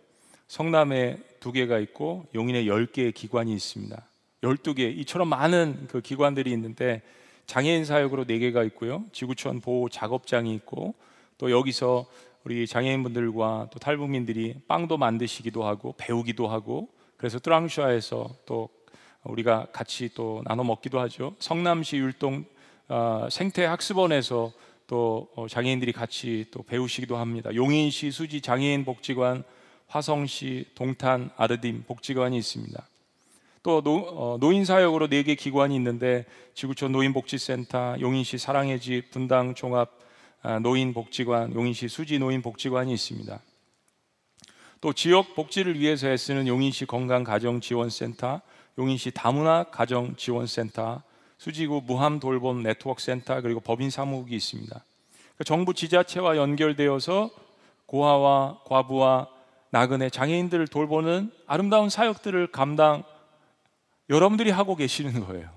성남에 2개가 있고 용인에 10개의 기관이 있습니다. 12개, 이처럼 많은 그 기관들이 있는데 장애인 사역으로 4개가 있고요. 지구촌 보호 작업장이 있고 또 여기서 우리 장애인분들과 또 탈북민들이 빵도 만드시기도 하고 배우기도 하고 그래서 뚜랑샤에서 또 우리가 같이 또 나눠 먹기도 하죠. 성남시 율동 어, 생태학습원에서 또 어, 장애인들이 같이 또 배우시기도 합니다. 용인시 수지 장애인 복지관, 화성시 동탄 아르딤 복지관이 있습니다. 또 노, 어, 노인 사역으로 네 개 기관이 있는데 지구촌 노인복지센터, 용인시 사랑의 집, 분당 종합 아, 노인복지관, 용인시 수지 노인복지관이 있습니다. 또 지역 복지를 위해서 애쓰는 용인시 건강가정지원센터, 용인시 다문화 가정 지원센터, 수지구 무한 돌봄 네트워크 센터 그리고 법인 사무국이 있습니다. 그러니까 정부 지자체와 연결되어서 고아와 과부와 나그네 장애인들을 돌보는 아름다운 사역들을 감당 여러분들이 하고 계시는 거예요.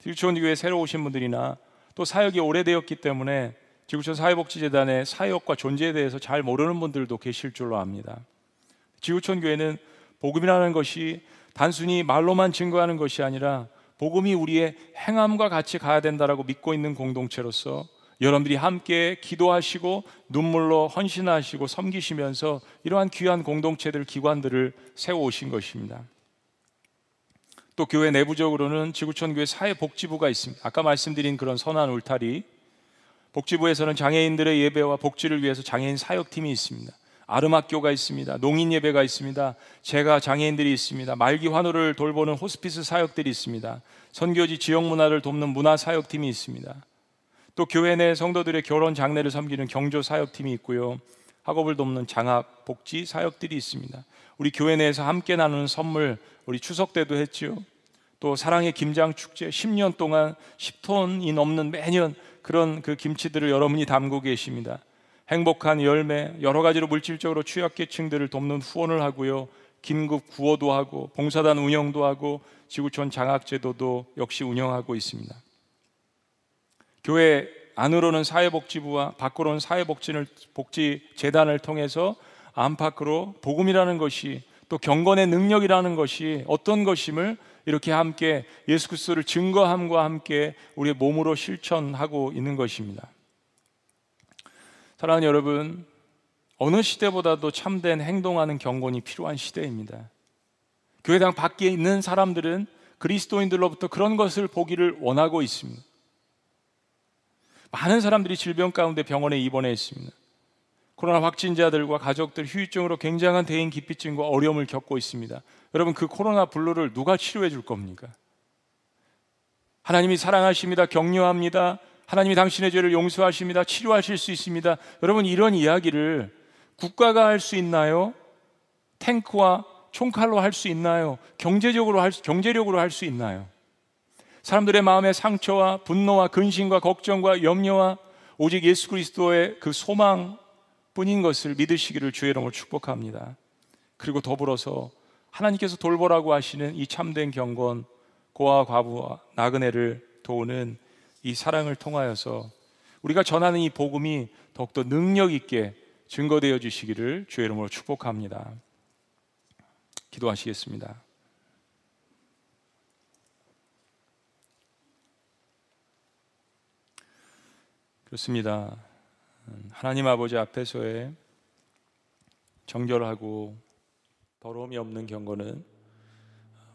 지구촌 교회 새로 오신 분들이나 또 사역이 오래되었기 때문에 지구촌 사회복지재단의 사역과 존재에 대해서 잘 모르는 분들도 계실 줄로 압니다. 지구촌 교회는 복음이라는 것이 단순히 말로만 증거하는 것이 아니라 복음이 우리의 행함과 같이 가야 된다라고 믿고 있는 공동체로서 여러분들이 함께 기도하시고 눈물로 헌신하시고 섬기시면서 이러한 귀한 공동체들 기관들을 세워 오신 것입니다. 또 교회 내부적으로는 지구촌 교회 사회복지부가 있습니다. 아까 말씀드린 그런 선한 울타리 복지부에서는 장애인들의 예배와 복지를 위해서 장애인 사역팀이 있습니다. 아름학교가 있습니다. 농인 예배가 있습니다. 제가 장애인들이 있습니다. 말기 환우를 돌보는 호스피스 사역들이 있습니다. 선교지 지역 문화를 돕는 문화 사역팀이 있습니다. 또 교회 내 성도들의 결혼 장례를 섬기는 경조 사역팀이 있고요. 학업을 돕는 장학 복지 사역들이 있습니다. 우리 교회 내에서 함께 나누는 선물 우리 추석 때도 했지요. 또 사랑의 김장 축제 10년 동안 10톤이 넘는 매년 그런 그 김치들을 여러분이 담고 계십니다. 행복한 열매, 여러 가지로 물질적으로 취약계층들을 돕는 후원을 하고요. 긴급 구호도 하고 봉사단 운영도 하고 지구촌 장학제도도 역시 운영하고 있습니다. 교회 안으로는 사회복지부와 밖으로는 사회복지를 복지 재단을 통해서 안팎으로 복음이라는 것이 또 경건의 능력이라는 것이 어떤 것임을 이렇게 함께 예수 그리스도를 증거함과 함께 우리의 몸으로 실천하고 있는 것입니다. 사랑하는 여러분, 어느 시대보다도 참된 행동하는 경건이 필요한 시대입니다. 교회당 밖에 있는 사람들은 그리스도인들로부터 그런 것을 보기를 원하고 있습니다. 많은 사람들이 질병 가운데 병원에 입원해 있습니다. 코로나 확진자들과 가족들 휴유증으로 굉장한 대인 기피증과 어려움을 겪고 있습니다. 여러분 그 코로나 블루를 누가 치료해 줄 겁니까? 하나님이 사랑하십니다. 격려합니다. 하나님이 당신의 죄를 용서하십니다. 치료하실 수 있습니다. 여러분 이런 이야기를 국가가 할 수 있나요? 탱크와 총칼로 할 수 있나요? 경제적으로 할 수, 경제력으로 할 수 있나요? 사람들의 마음의 상처와 분노와 근심과 걱정과 염려와 오직 예수 그리스도의 그 소망 뿐인 것을 믿으시기를 주의 이름으로 축복합니다. 그리고 더불어서 하나님께서 돌보라고 하시는 이 참된 경건 고아 과부와 나그네를 도우는 이 사랑을 통하여서 우리가 전하는 이 복음이 더욱더 능력 있게 증거되어 주시기를 주의 이름으로 축복합니다. 기도하시겠습니다. 그렇습니다. 하나님 아버지 앞에서의 정결하고 더러움이 없는 경건은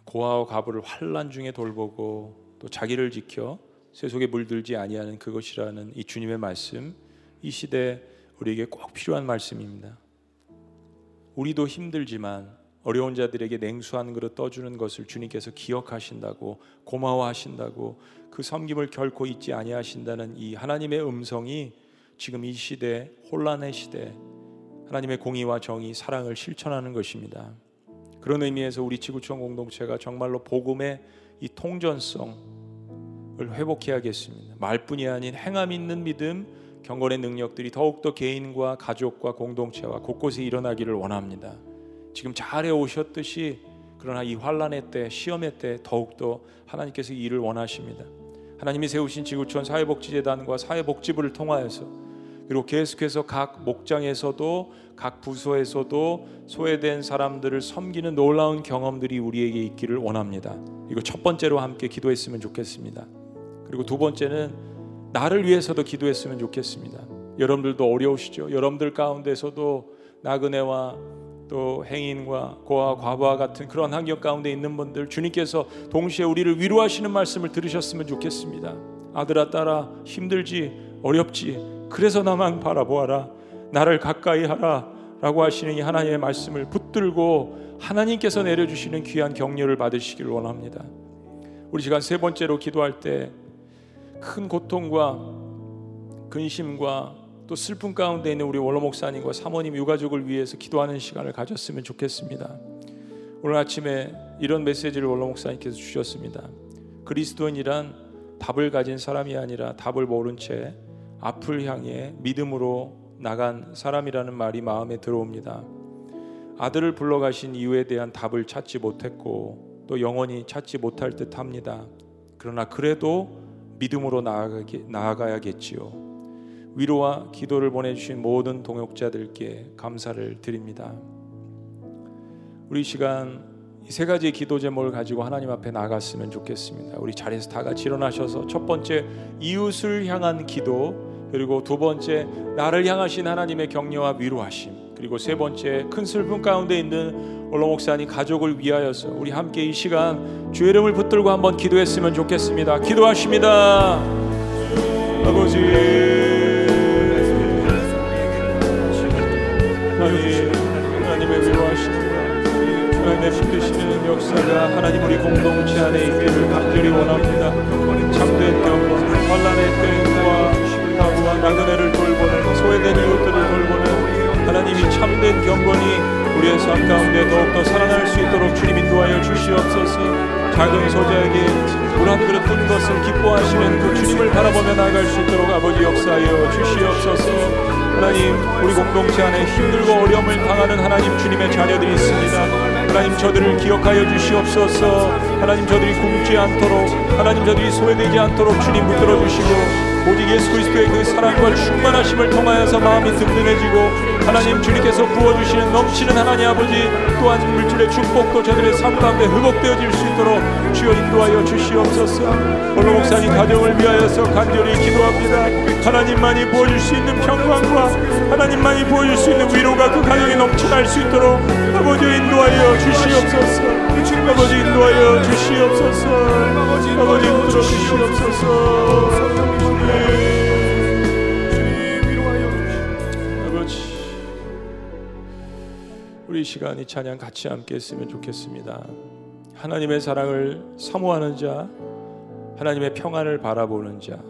고아와 과부를 환란 중에 돌보고 또 자기를 지켜 세속에 물들지 아니하는 그것이라는 이 주님의 말씀 이 시대 우리에게 꼭 필요한 말씀입니다. 우리도 힘들지만 어려운 자들에게 냉수 한 그릇 떠주는 것을 주님께서 기억하신다고 고마워하신다고 그 섬김을 결코 잊지 아니하신다는 이 하나님의 음성이 지금 이 시대 혼란의 시대 하나님의 공의와 정의 사랑을 실천하는 것입니다. 그런 의미에서 우리 지구촌 공동체가 정말로 복음의 이 통전성을 회복해야겠습니다. 말뿐이 아닌 행함 있는 믿음, 경건의 능력들이 더욱더 개인과 가족과 공동체와 곳곳에 일어나기를 원합니다. 지금 잘해 오셨듯이 그러나 이 환란의 때, 시험의 때 더욱더 하나님께서 일을 원하십니다. 하나님이 세우신 지구촌 사회복지재단과 사회복지부를 통하여서 그리고 계속해서 각 목장에서도 각 부서에서도 소외된 사람들을 섬기는 놀라운 경험들이 우리에게 있기를 원합니다. 이거 첫 번째로 함께 기도했으면 좋겠습니다. 그리고 두 번째는 나를 위해서도 기도했으면 좋겠습니다. 여러분들도 어려우시죠? 여러분들 가운데서도 나그네와 또 행인과 고아 과부와 같은 그런 환경 가운데 있는 분들 주님께서 동시에 우리를 위로하시는 말씀을 들으셨으면 좋겠습니다. 아들아 딸아 힘들지 어렵지 그래서 나만 바라보아라. 나를 가까이 하라. 라고 하시는 이 하나님의 말씀을 붙들고 하나님께서 내려주시는 귀한 격려를 받으시기를 원합니다. 우리 시간 세 번째로 기도할 때 큰 고통과 근심과 또 슬픔 가운데 있는 우리 원로 목사님과 사모님 유가족을 위해서 기도하는 시간을 가졌으면 좋겠습니다. 오늘 아침에 이런 메시지를 원로 목사님께서 주셨습니다. 그리스도인이란 답을 가진 사람이 아니라 답을 모른 채 앞을 향해 믿음으로 나간 사람이라는 말이 마음에 들어옵니다. 아들을 불러가신 이유에 대한 답을 찾지 못했고 또 영원히 찾지 못할 듯 합니다. 그러나 그래도 믿음으로 나아가게, 나아가 야겠지요. 위로와 기도를 보내주신 모든 동역자들께 감사를 드립니다. 우리 시간 이세 가지 기도 제목을 가지고 하나님 앞에 나갔으면 좋겠습니다. 우리 자리에서 다 같이 일어나셔서 첫 번째 이웃을 향한 기도 그리고 두 번째 나를 향하신 하나님의 격려와 위로하심 그리고 세 번째 큰 슬픔 가운데 있는 올로 목사님 가족을 위하여서 우리 함께 이 시간 주의 이름을 붙들고 한번 기도했으면 좋겠습니다. 기도하십니다. 아버지 힘드시는 역사가 하나님 우리 공동체 안에 있기를 간절히 원합니다. 참된 경건, 환란의 때와 하고와 나그네를 돌보는 소외된 이웃들을 돌보는 하나님이 참된 경건이 우리의 삶 가운데 더욱더 살아날 수 있도록 주님 인도하여 주시옵소서. 작은 소자에게 물 한 그릇 뜬 것을 기뻐하시는 그 주님을 바라보며 나아갈 수 있도록 아버지 역사하여 주시옵소서. 하나님 우리 공동체 안에 힘들고 어려움을 당하는 하나님 주님의 자녀들이 있습니다. 하나님 저들을 기억하여 주시옵소서. 하나님 저들이 굶지 않도록 하나님 저들이 소외되지 않도록 주님 붙들어 주시고 오직 예수 그리스도의 그 사랑과 충만하심을 통하여서 마음이 든든해지고 하나님 주님께서 부어주시는 넘치는 하나님 아버지 또한 물질의 축복도 저들의 삶 가운데 회복되어질 수 있도록 주여 인도하여 주시옵소서. 홀로 목사님 가정을 위하여서 간절히 기도합니다. 하나님만이 부어줄 수 있는 평강과 하나님만이 부어줄 수 있는 위로가 그 가정에 넘쳐날 수 있도록 아버지 인도하여 주시옵소서. 아버지 인도하여 주시옵소서. 아버지 붙들어 주시옵소서 우리 시간 이 찬양 같이 함께 했으면 좋겠습니다 하나님의 사랑을 사모하는 자 하나님의 평안을 바라보는 자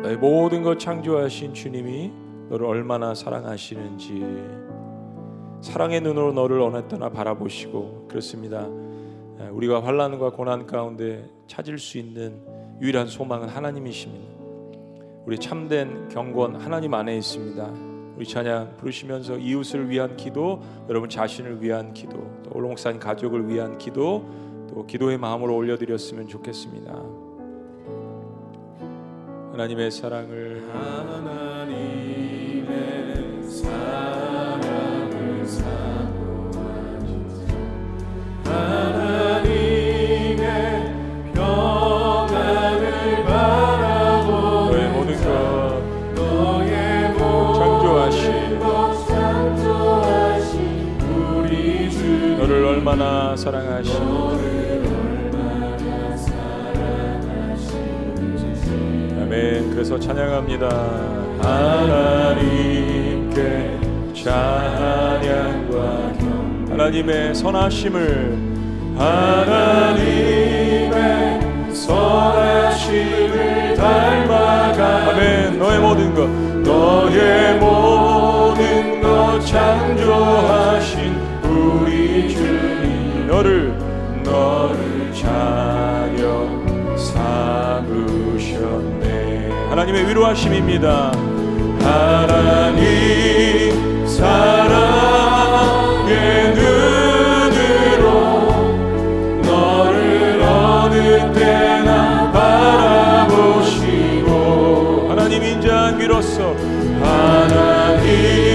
너의 모든 것 창조하신 주님이 너를 얼마나 사랑하시는지 사랑의 눈으로 너를 어느 때나 바라보시고 그렇습니다. 우리가 환란과 고난 가운데 찾을 수 있는 유일한 소망은 하나님이십니다. 우리 참된 경건 하나님 안에 있습니다. 우리 찬양 부르시면서 이웃을 위한 기도, 여러분 자신을 위한 기도, 또 올롱산 가족을 위한 기도, 또 기도의 마음으로 올려드렸으면 좋겠습니다. 하나님의 사랑을 하나 얼마나 사랑하시니 아멘. 그래서 찬양합니다. 하나님께 찬양과 하나님의 선하심을 하나님의 선하심을 닮아가 아멘. 너의 모든 것 너의 모든 것 창조하신 너를 너를 자녀 삼으셨네. 하나님의 위로하심입니다. 하나님 사랑의 눈으로 너를 어느 때나 바라보시고. 하나님 인자한 귀로서 하나님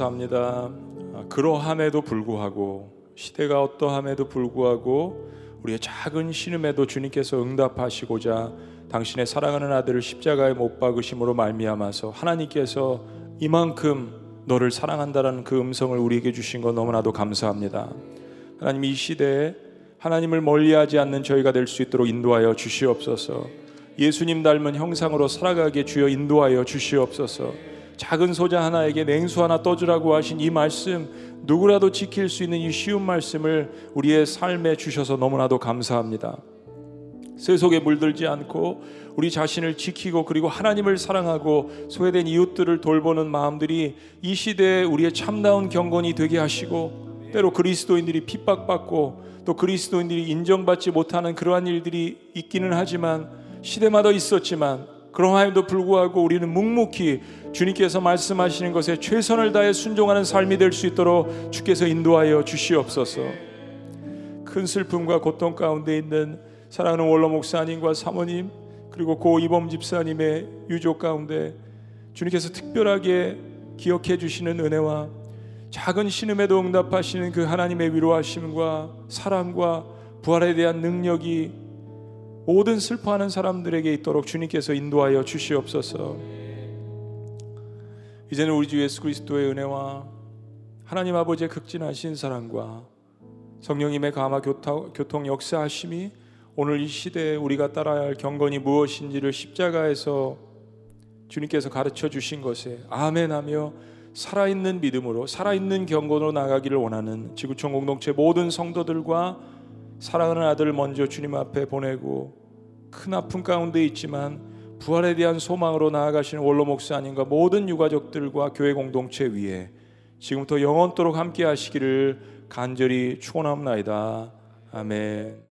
감사합니다. 아, 그러함에도 불구하고 시대가 어떠함에도 불구하고 우리의 작은 신음에도 주님께서 응답하시고자 당신의 사랑하는 아들을 십자가에 못 박으심으로 말미암아서 하나님께서 이만큼 너를 사랑한다라는 그 음성을 우리에게 주신 것 너무나도 감사합니다. 하나님 이 시대에 하나님을 멀리하지 않는 저희가 될 수 있도록 인도하여 주시옵소서. 예수님 닮은 형상으로 살아가게 주여 인도하여 주시옵소서. 작은 소자 하나에게 냉수 하나 떠주라고 하신 이 말씀 누구라도 지킬 수 있는 이 쉬운 말씀을 우리의 삶에 주셔서 너무나도 감사합니다. 세속에 물들지 않고 우리 자신을 지키고 그리고 하나님을 사랑하고 소외된 이웃들을 돌보는 마음들이 이 시대에 우리의 참다운 경건이 되게 하시고 때로 그리스도인들이 핍박받고 또 그리스도인들이 인정받지 못하는 그러한 일들이 있기는 하지만 시대마다 있었지만 그러함에도 불구하고 우리는 묵묵히 주님께서 말씀하시는 것에 최선을 다해 순종하는 삶이 될 수 있도록 주께서 인도하여 주시옵소서. 큰 슬픔과 고통 가운데 있는 사랑하는 원로 목사님과 사모님 그리고 고 이범 집사님의 유족 가운데 주님께서 특별하게 기억해 주시는 은혜와 작은 신음에도 응답하시는 그 하나님의 위로하심과 사랑과 부활에 대한 능력이 모든 슬퍼하는 사람들에게 있도록 주님께서 인도하여 주시옵소서. 이제는 우리 주 예수 그리스도의 은혜와 하나님 아버지의 극진하신 사랑과 성령님의 감화 교통 역사하심이 오늘 이 시대에 우리가 따라야 할 경건이 무엇인지를 십자가에서 주님께서 가르쳐 주신 것에 아멘하며 살아있는 믿음으로 살아있는 경건으로 나가기를 원하는 지구촌 공동체 모든 성도들과 사랑하는 아들을 먼저 주님 앞에 보내고 큰 아픔 가운데 있지만 부활에 대한 소망으로 나아가시는 원로 목사님과 모든 유가족들과 교회 공동체 위에 지금부터 영원토록 함께 하시기를 간절히 축원합니다. 아멘.